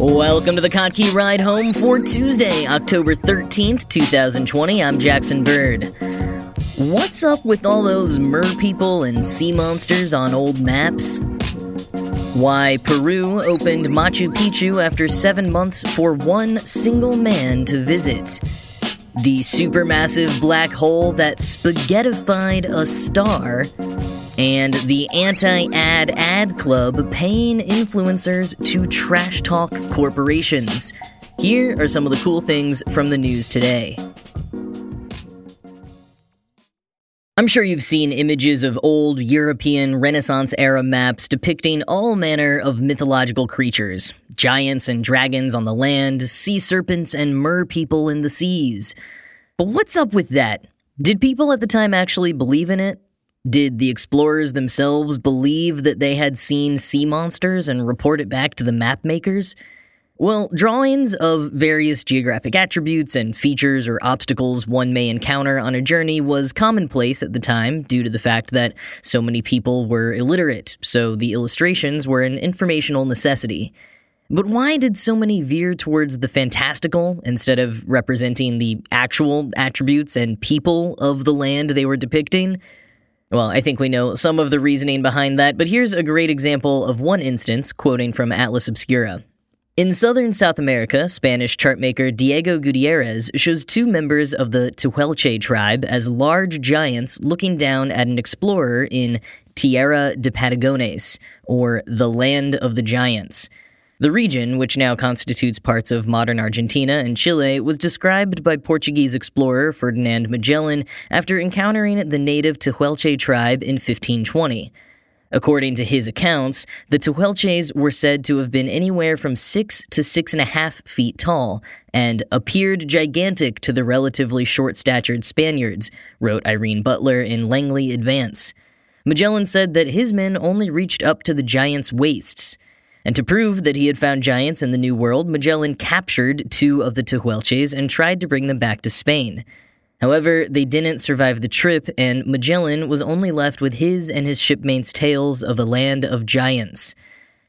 Welcome to the Kottke Ride Home for Tuesday, October 13th, 2020. I'm Jackson Bird. What's up with all those mer people and sea monsters on old maps? Why Peru opened Machu Picchu after seven months for one single man to visit. The supermassive black hole that spaghettified a star and the anti ad ad club paying influencers to trash talk corporations. Here are some of the cool things from the news today. I'm sure you've seen images of old European Renaissance era maps depicting all manner of mythological creatures giants and dragons on the land, sea serpents and mer people in the seas. But what's up with that? Did people at the time actually believe in it? Did the explorers themselves believe that they had seen sea monsters and report it back to the map makers? Well, drawings of various geographic attributes and features or obstacles one may encounter on a journey was commonplace at the time due to the fact that so many people were illiterate, so the illustrations were an informational necessity. But why did so many veer towards the fantastical instead of representing the actual attributes and people of the land they were depicting? Well, I think we know some of the reasoning behind that, but here's a great example of one instance, quoting from Atlas Obscura. In southern South America, Spanish chartmaker Diego Gutierrez shows two members of the Tehuelche tribe as large giants looking down at an explorer in Tierra de Patagones, or the Land of the Giants. The region, which now constitutes parts of modern Argentina and Chile, was described by Portuguese explorer Ferdinand Magellan after encountering the native Tehuelche tribe in 1520. According to his accounts, the Tehuelches were said to have been anywhere from six to six and a half feet tall and appeared gigantic to the relatively short statured Spaniards, wrote Irene Butler in Langley Advance. Magellan said that his men only reached up to the giants' waists. And to prove that he had found giants in the New World, Magellan captured two of the Tehuelches and tried to bring them back to Spain. However, they didn't survive the trip, and Magellan was only left with his and his shipmates' tales of a land of giants.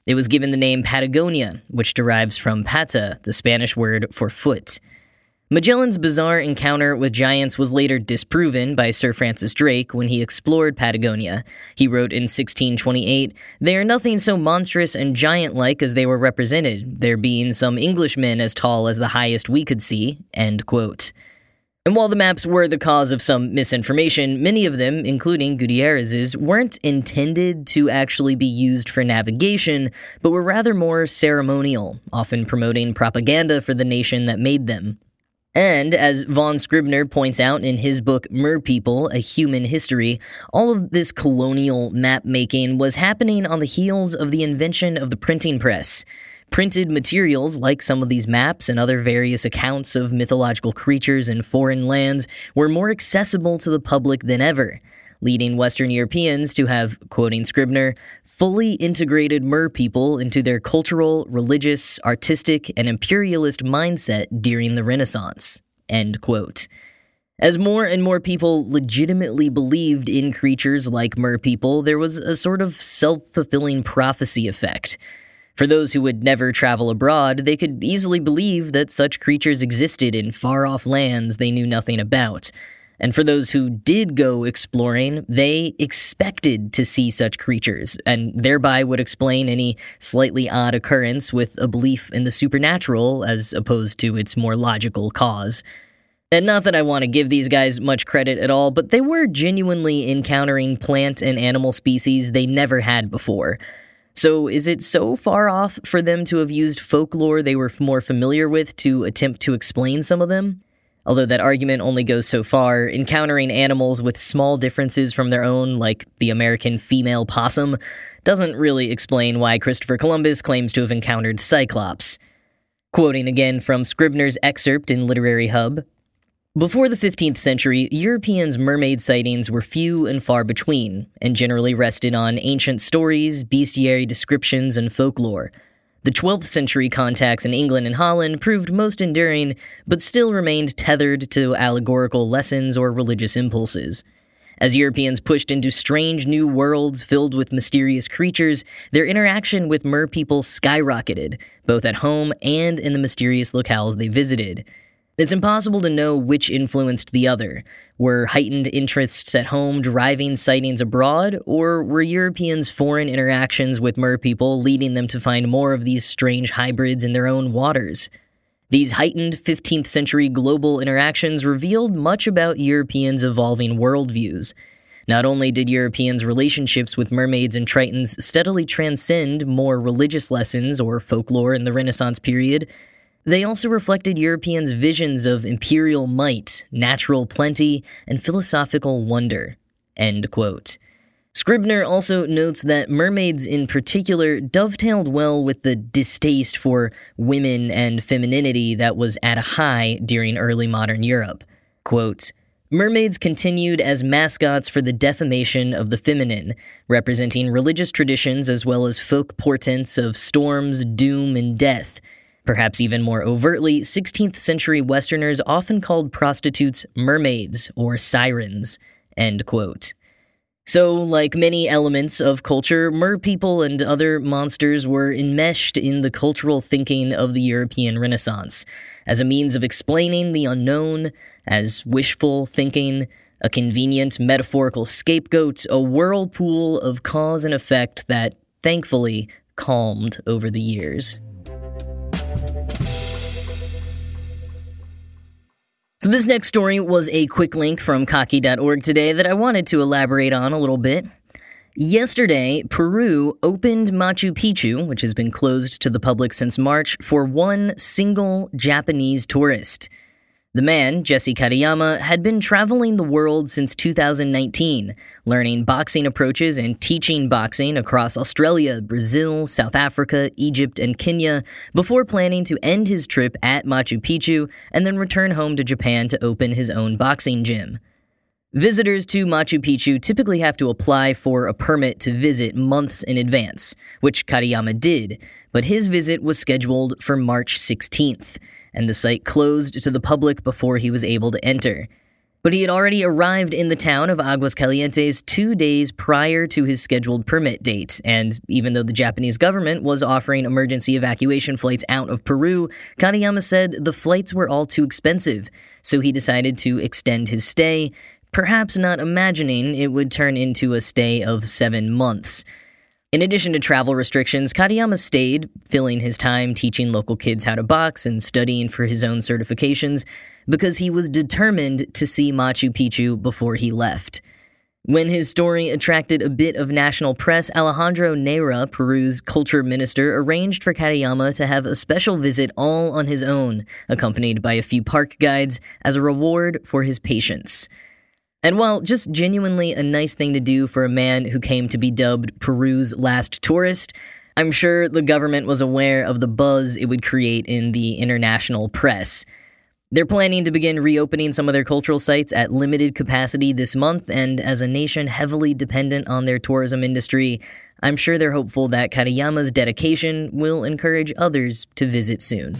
It was given the name Patagonia, which derives from pata, the Spanish word for foot. Magellan's bizarre encounter with giants was later disproven by Sir Francis Drake when he explored Patagonia. He wrote in 1628, They are nothing so monstrous and giant like as they were represented, there being some Englishmen as tall as the highest we could see. End quote. And while the maps were the cause of some misinformation, many of them, including Gutierrez's, weren't intended to actually be used for navigation, but were rather more ceremonial, often promoting propaganda for the nation that made them. And as Vaughn Scribner points out in his book Mer People, A Human History, all of this colonial map making was happening on the heels of the invention of the printing press. Printed materials, like some of these maps and other various accounts of mythological creatures in foreign lands, were more accessible to the public than ever, leading Western Europeans to have, quoting Scribner, fully integrated Mer people into their cultural, religious, artistic, and imperialist mindset during the Renaissance. End quote. As more and more people legitimately believed in creatures like mer people, there was a sort of self fulfilling prophecy effect. For those who would never travel abroad, they could easily believe that such creatures existed in far off lands they knew nothing about. And for those who did go exploring, they expected to see such creatures, and thereby would explain any slightly odd occurrence with a belief in the supernatural as opposed to its more logical cause. And not that I want to give these guys much credit at all, but they were genuinely encountering plant and animal species they never had before. So, is it so far off for them to have used folklore they were more familiar with to attempt to explain some of them? Although that argument only goes so far, encountering animals with small differences from their own, like the American female possum, doesn't really explain why Christopher Columbus claims to have encountered Cyclops. Quoting again from Scribner's excerpt in Literary Hub Before the 15th century, Europeans' mermaid sightings were few and far between, and generally rested on ancient stories, bestiary descriptions, and folklore. The 12th century contacts in England and Holland proved most enduring, but still remained tethered to allegorical lessons or religious impulses. As Europeans pushed into strange new worlds filled with mysterious creatures, their interaction with mer people skyrocketed, both at home and in the mysterious locales they visited. It's impossible to know which influenced the other. Were heightened interests at home driving sightings abroad, or were Europeans' foreign interactions with mer people leading them to find more of these strange hybrids in their own waters? These heightened 15th century global interactions revealed much about Europeans' evolving worldviews. Not only did Europeans' relationships with mermaids and tritons steadily transcend more religious lessons or folklore in the Renaissance period, they also reflected Europeans' visions of imperial might, natural plenty, and philosophical wonder. End quote. Scribner also notes that mermaids in particular dovetailed well with the distaste for women and femininity that was at a high during early modern Europe. Quote, Mermaids continued as mascots for the defamation of the feminine, representing religious traditions as well as folk portents of storms, doom, and death. Perhaps even more overtly, 16th century Westerners often called prostitutes mermaids or sirens. End quote. So, like many elements of culture, mer people and other monsters were enmeshed in the cultural thinking of the European Renaissance as a means of explaining the unknown, as wishful thinking, a convenient metaphorical scapegoat, a whirlpool of cause and effect that, thankfully, calmed over the years. So, this next story was a quick link from Kottke.org today that I wanted to elaborate on a little bit. Yesterday, Peru opened Machu Picchu, which has been closed to the public since March, for one single Japanese tourist. The man, Jesse Katayama, had been traveling the world since 2019, learning boxing approaches and teaching boxing across Australia, Brazil, South Africa, Egypt, and Kenya before planning to end his trip at Machu Picchu and then return home to Japan to open his own boxing gym. Visitors to Machu Picchu typically have to apply for a permit to visit months in advance, which Katayama did, but his visit was scheduled for March 16th and the site closed to the public before he was able to enter. But he had already arrived in the town of Aguas Calientes two days prior to his scheduled permit date, and even though the Japanese government was offering emergency evacuation flights out of Peru, Katayama said the flights were all too expensive, so he decided to extend his stay, perhaps not imagining it would turn into a stay of seven months. In addition to travel restrictions, Katayama stayed, filling his time teaching local kids how to box and studying for his own certifications, because he was determined to see Machu Picchu before he left. When his story attracted a bit of national press, Alejandro Neyra, Peru's culture minister, arranged for Katayama to have a special visit all on his own, accompanied by a few park guides, as a reward for his patience. And while just genuinely a nice thing to do for a man who came to be dubbed Peru's last tourist, I'm sure the government was aware of the buzz it would create in the international press. They're planning to begin reopening some of their cultural sites at limited capacity this month, and as a nation heavily dependent on their tourism industry, I'm sure they're hopeful that Katayama's dedication will encourage others to visit soon.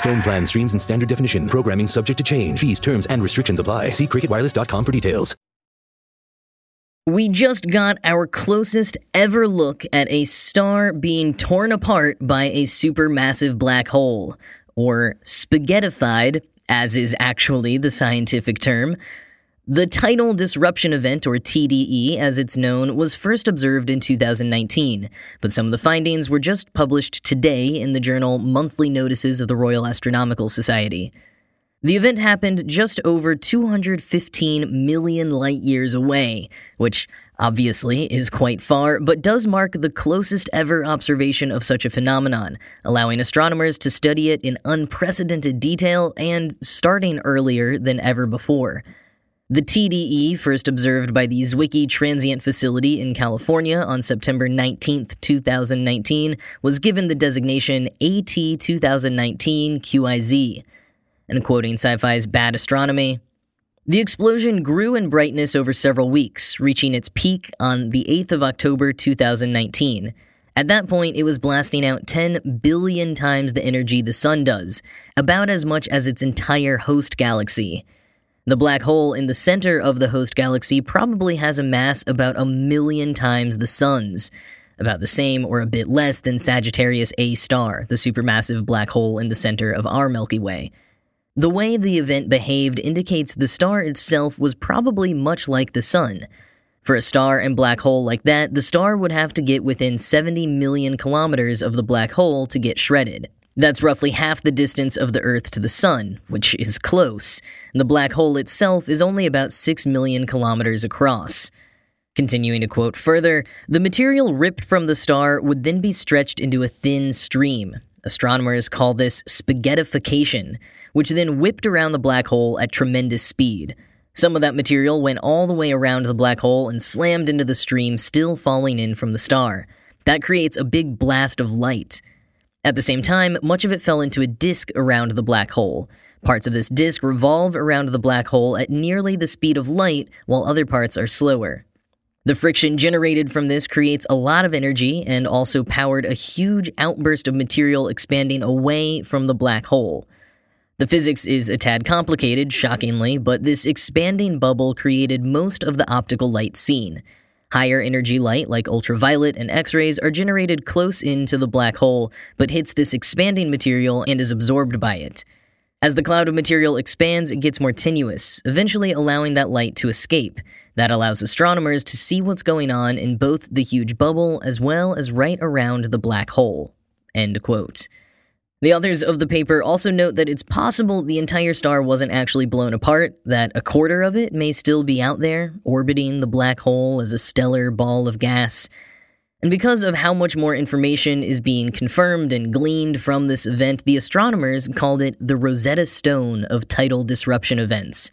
Phone plan streams in standard definition. Programming subject to change. Fees, terms, and restrictions apply. See cricketwireless.com for details. We just got our closest ever look at a star being torn apart by a supermassive black hole, or spaghettified, as is actually the scientific term. The tidal disruption event, or TDE as it's known, was first observed in 2019, but some of the findings were just published today in the journal Monthly Notices of the Royal Astronomical Society. The event happened just over 215 million light years away, which obviously is quite far, but does mark the closest ever observation of such a phenomenon, allowing astronomers to study it in unprecedented detail and starting earlier than ever before. The TDE, first observed by the Zwicky Transient Facility in California on September 19, 2019, was given the designation AT 2019 QIZ. And quoting Sci Fi's Bad Astronomy, the explosion grew in brightness over several weeks, reaching its peak on the 8th of October 2019. At that point, it was blasting out 10 billion times the energy the Sun does, about as much as its entire host galaxy. The black hole in the center of the host galaxy probably has a mass about a million times the Sun's, about the same or a bit less than Sagittarius A star, the supermassive black hole in the center of our Milky Way. The way the event behaved indicates the star itself was probably much like the Sun. For a star and black hole like that, the star would have to get within 70 million kilometers of the black hole to get shredded. That's roughly half the distance of the Earth to the Sun, which is close. The black hole itself is only about 6 million kilometers across. Continuing to quote further, the material ripped from the star would then be stretched into a thin stream. Astronomers call this spaghettification, which then whipped around the black hole at tremendous speed. Some of that material went all the way around the black hole and slammed into the stream still falling in from the star. That creates a big blast of light. At the same time, much of it fell into a disk around the black hole. Parts of this disk revolve around the black hole at nearly the speed of light, while other parts are slower. The friction generated from this creates a lot of energy and also powered a huge outburst of material expanding away from the black hole. The physics is a tad complicated, shockingly, but this expanding bubble created most of the optical light seen. Higher energy light, like ultraviolet and X rays, are generated close in to the black hole, but hits this expanding material and is absorbed by it. As the cloud of material expands, it gets more tenuous, eventually allowing that light to escape. That allows astronomers to see what's going on in both the huge bubble as well as right around the black hole. End quote. The authors of the paper also note that it's possible the entire star wasn't actually blown apart, that a quarter of it may still be out there, orbiting the black hole as a stellar ball of gas. And because of how much more information is being confirmed and gleaned from this event, the astronomers called it the Rosetta Stone of tidal disruption events.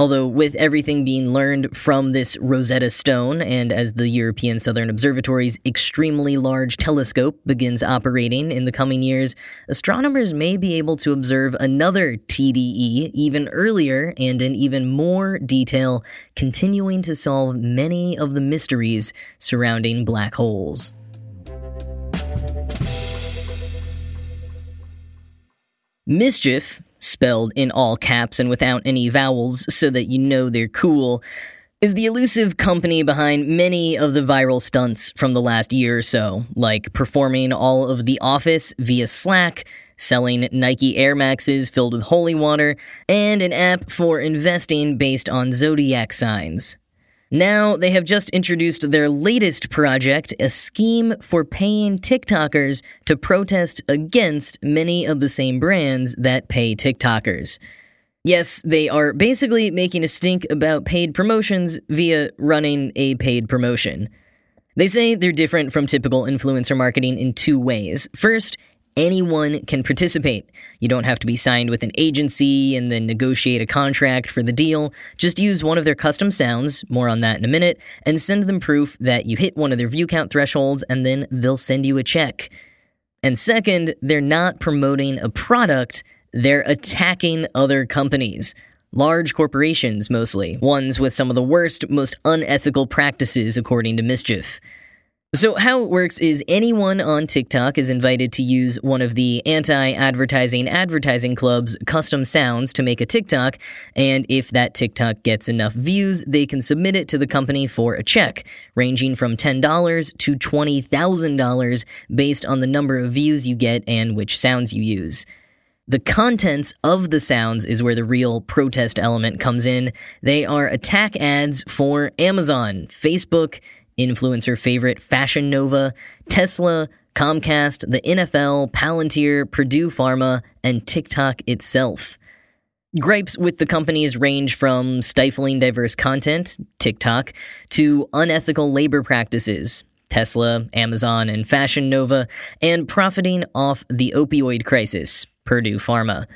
Although, with everything being learned from this Rosetta Stone, and as the European Southern Observatory's extremely large telescope begins operating in the coming years, astronomers may be able to observe another TDE even earlier and in even more detail, continuing to solve many of the mysteries surrounding black holes. Mischief spelled in all caps and without any vowels so that you know they're cool, is the elusive company behind many of the viral stunts from the last year or so, like performing all of The Office via Slack, selling Nike Air Maxes filled with holy water, and an app for investing based on zodiac signs. Now, they have just introduced their latest project, a scheme for paying TikTokers to protest against many of the same brands that pay TikTokers. Yes, they are basically making a stink about paid promotions via running a paid promotion. They say they're different from typical influencer marketing in two ways. First, anyone can participate. You don't have to be signed with an agency and then negotiate a contract for the deal. Just use one of their custom sounds, more on that in a minute, and send them proof that you hit one of their view count thresholds, and then they'll send you a check. And second, they're not promoting a product, they're attacking other companies. Large corporations, mostly, ones with some of the worst, most unethical practices, according to Mischief. So, how it works is anyone on TikTok is invited to use one of the anti advertising advertising club's custom sounds to make a TikTok, and if that TikTok gets enough views, they can submit it to the company for a check, ranging from $10 to $20,000 based on the number of views you get and which sounds you use. The contents of the sounds is where the real protest element comes in. They are attack ads for Amazon, Facebook, influencer favorite Fashion Nova, Tesla, Comcast, the NFL, Palantir, Purdue Pharma, and TikTok itself. Gripes with the companies range from stifling diverse content, TikTok, to unethical labor practices, Tesla, Amazon, and Fashion Nova, and profiting off the opioid crisis, Purdue Pharma.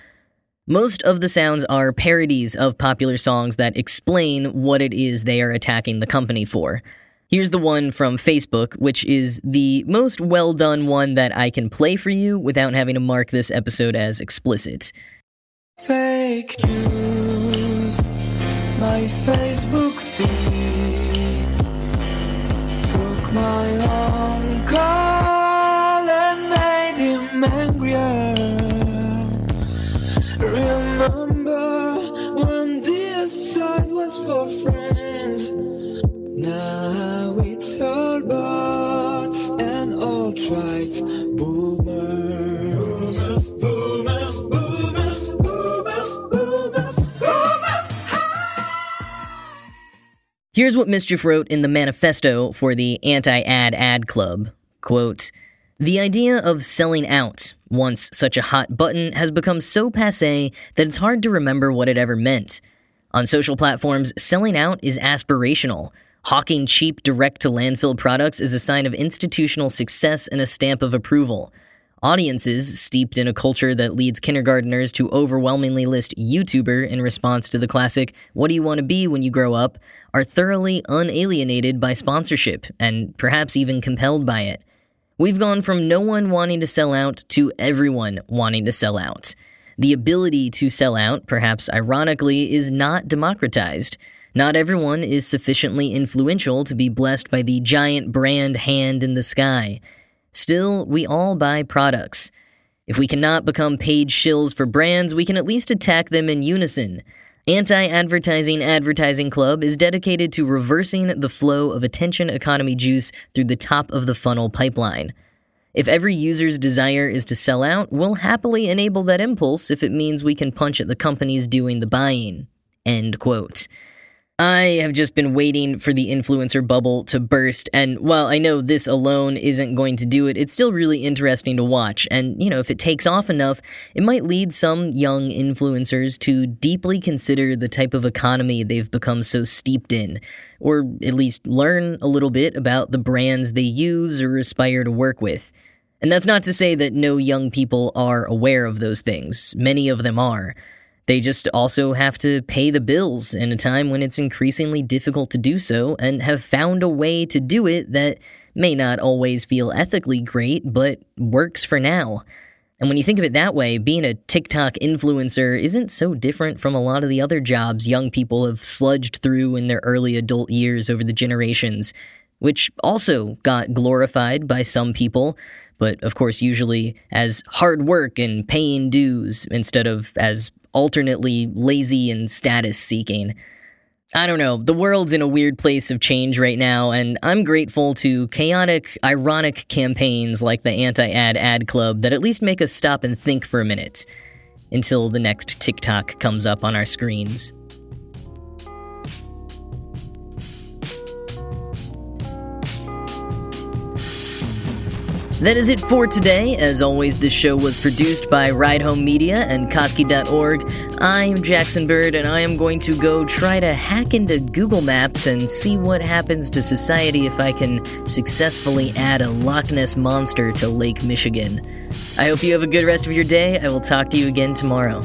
Most of the sounds are parodies of popular songs that explain what it is they are attacking the company for. Here's the one from Facebook, which is the most well done one that I can play for you without having to mark this episode as explicit. Fake news, my Facebook feed took my uncle alt-right boomers. Boomers, boomers, boomers, boomers, boomers. Here's what Mischief wrote in the manifesto for the Anti Ad Ad Club. Quote, the idea of selling out, once such a hot button, has become so passe that it's hard to remember what it ever meant. On social platforms, selling out is aspirational. Hawking cheap direct to landfill products is a sign of institutional success and a stamp of approval. Audiences, steeped in a culture that leads kindergarteners to overwhelmingly list YouTuber in response to the classic, What do you want to be when you grow up? are thoroughly unalienated by sponsorship and perhaps even compelled by it. We've gone from no one wanting to sell out to everyone wanting to sell out. The ability to sell out, perhaps ironically, is not democratized. Not everyone is sufficiently influential to be blessed by the giant brand hand in the sky. Still, we all buy products. If we cannot become paid shills for brands, we can at least attack them in unison. Anti Advertising Advertising Club is dedicated to reversing the flow of attention economy juice through the top of the funnel pipeline. If every user's desire is to sell out, we'll happily enable that impulse if it means we can punch at the companies doing the buying. End quote. I have just been waiting for the influencer bubble to burst, and while I know this alone isn't going to do it, it's still really interesting to watch. And, you know, if it takes off enough, it might lead some young influencers to deeply consider the type of economy they've become so steeped in, or at least learn a little bit about the brands they use or aspire to work with. And that's not to say that no young people are aware of those things, many of them are. They just also have to pay the bills in a time when it's increasingly difficult to do so and have found a way to do it that may not always feel ethically great, but works for now. And when you think of it that way, being a TikTok influencer isn't so different from a lot of the other jobs young people have sludged through in their early adult years over the generations, which also got glorified by some people, but of course, usually as hard work and paying dues instead of as alternately lazy and status seeking. I don't know, the world's in a weird place of change right now, and I'm grateful to chaotic, ironic campaigns like the Anti Ad Ad Club that at least make us stop and think for a minute until the next TikTok comes up on our screens. That is it for today. As always, this show was produced by Ride Home Media and Kottke.org. I'm Jackson Bird, and I am going to go try to hack into Google Maps and see what happens to society if I can successfully add a Loch Ness monster to Lake Michigan. I hope you have a good rest of your day. I will talk to you again tomorrow.